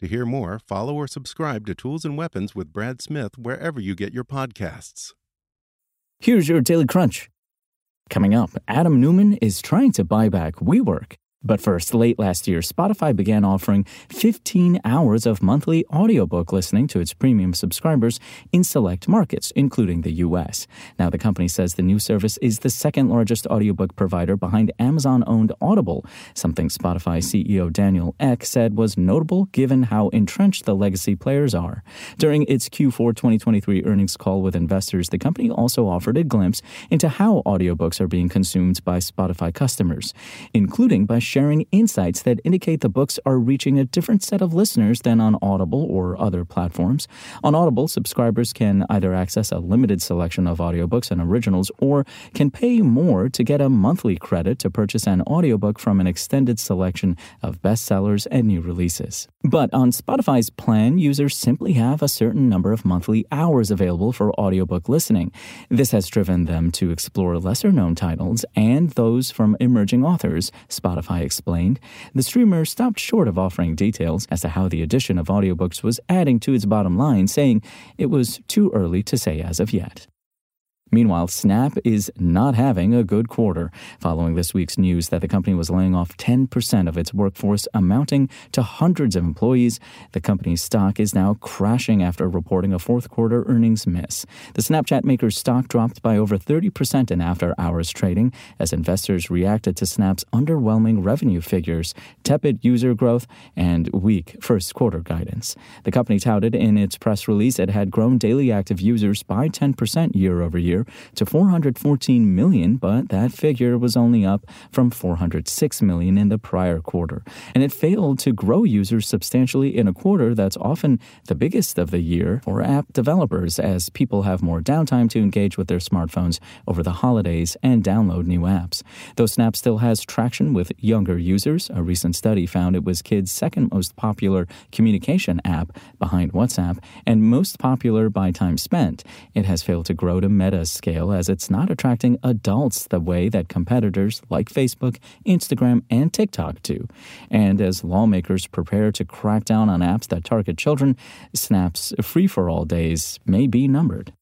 To hear more, follow or subscribe to Tools and Weapons with Brad Smith wherever you get your podcasts. Here's your Daily Crunch. Coming up, Adam Neumann is trying to buy back WeWork. But first, late last year, Spotify began offering 15 hours of monthly audiobook listening to its premium subscribers in select markets, including the US. Now, the company says the new service is the second largest audiobook provider behind Amazon owned Audible, something Spotify CEO Daniel Ek said was notable given how entrenched the legacy players are. During its Q4 2023 earnings call with investors, the company also offered a glimpse into how audiobooks are being consumed by Spotify customers, including by sharing insights that indicate the books are reaching a different set of listeners than on Audible or other platforms. On Audible, subscribers can either access a limited selection of audiobooks and originals or can pay more to get a monthly credit to purchase an audiobook from an extended selection of bestsellers and new releases. But on Spotify's plan, users simply have a certain number of monthly hours available for audiobook listening. This has driven them to explore lesser known titles and those from emerging authors, Spotify explained, the streamer stopped short of offering details as to how the addition of audiobooks was adding to its bottom line, saying it was too early to say as of yet. Meanwhile, Snap is not having a good quarter following this week's news that the company was laying off 10% of its workforce, amounting to hundreds of employees. The company's stock is now crashing after reporting a fourth quarter earnings miss. The Snapchat maker's stock dropped by over 30% in after hours trading as investors reacted to Snap's underwhelming revenue figures, tepid user growth, and weak first quarter guidance. The company touted in its press release it had grown daily active users by 10% year over year to 414 million, but that figure was only up from 406 million in the prior quarter. And it failed to grow users substantially in a quarter that's often the biggest of the year for app developers as people have more downtime to engage with their smartphones over the holidays and download new apps. Though Snap still has traction with younger users, a recent study found it was kids' second most popular communication app behind WhatsApp and most popular by time spent. It has failed to grow to Scale as it's not attracting adults the way that competitors like Facebook, Instagram, and TikTok do. And as lawmakers prepare to crack down on apps that target children, Snap's free for all days may be numbered.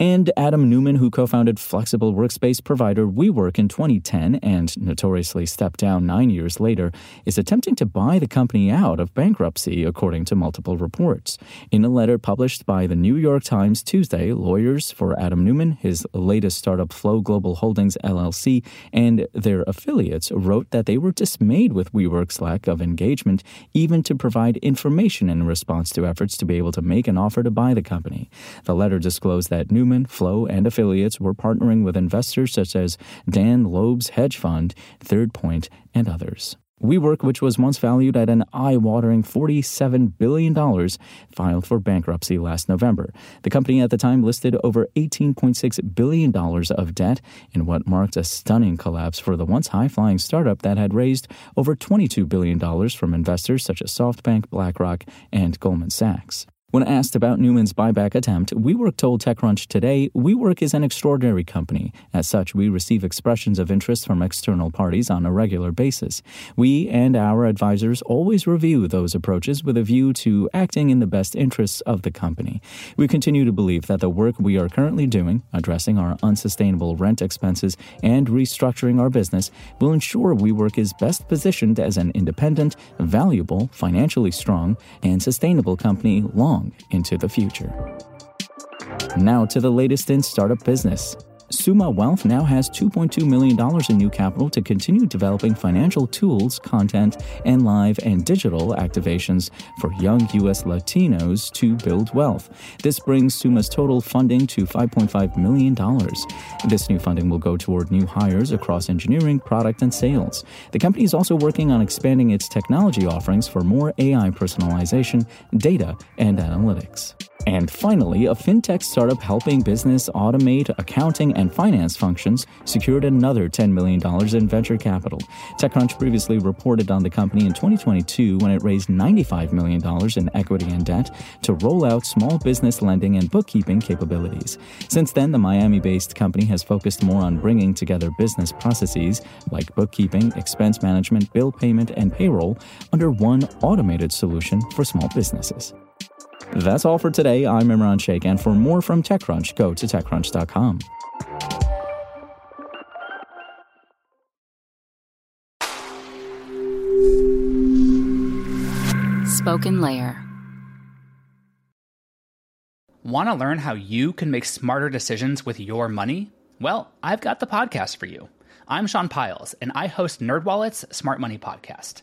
And Adam Neumann, who co founded flexible workspace provider WeWork in 2010 and notoriously stepped down nine years later, is attempting to buy the company out of bankruptcy, according to multiple reports. In a letter published by the New York Times Tuesday, lawyers for Adam Neumann, his latest startup Flow Global Holdings LLC, and their affiliates wrote that they were dismayed with WeWork's lack of engagement, even to provide information in response to efforts to be able to make an offer to buy the company. The letter disclosed that Neumann Flow, and affiliates were partnering with investors such as Dan Loeb's hedge fund, Third Point, and others. WeWork, which was once valued at an eye watering $47 billion, filed for bankruptcy last November. The company at the time listed over $18.6 billion of debt in what marked a stunning collapse for the once high flying startup that had raised over $22 billion from investors such as SoftBank, BlackRock, and Goldman Sachs. When asked about Neumann's buyback attempt, WeWork told TechCrunch today WeWork is an extraordinary company. As such, we receive expressions of interest from external parties on a regular basis. We and our advisors always review those approaches with a view to acting in the best interests of the company. We continue to believe that the work we are currently doing, addressing our unsustainable rent expenses and restructuring our business, will ensure WeWork is best positioned as an independent, valuable, financially strong, and sustainable company long long into the future. Now to the latest in startup business. Suma Wealth now has $2.2 million in new capital to continue developing financial tools, content, and live and digital activations for young U.S. Latinos to build wealth. This brings Suma's total funding to $5.5 million. This new funding will go toward new hires across engineering, product, and sales. The company is also working on expanding its technology offerings for more AI personalization, data, and analytics. And finally, a fintech startup helping business automate accounting and finance functions secured another $10 million in venture capital. TechCrunch previously reported on the company in 2022 when it raised $95 million in equity and debt to roll out small business lending and bookkeeping capabilities. Since then, the Miami based company has focused more on bringing together business processes like bookkeeping, expense management, bill payment, and payroll under one automated solution for small businesses. That's all for today. I'm Imran Sheikh, and for more from TechCrunch, go to TechCrunch.com. Spoken Layer. Want to learn how you can make smarter decisions with your money? Well, I've got the podcast for you. I'm Sean Pyles, and I host NerdWallet's Smart Money Podcast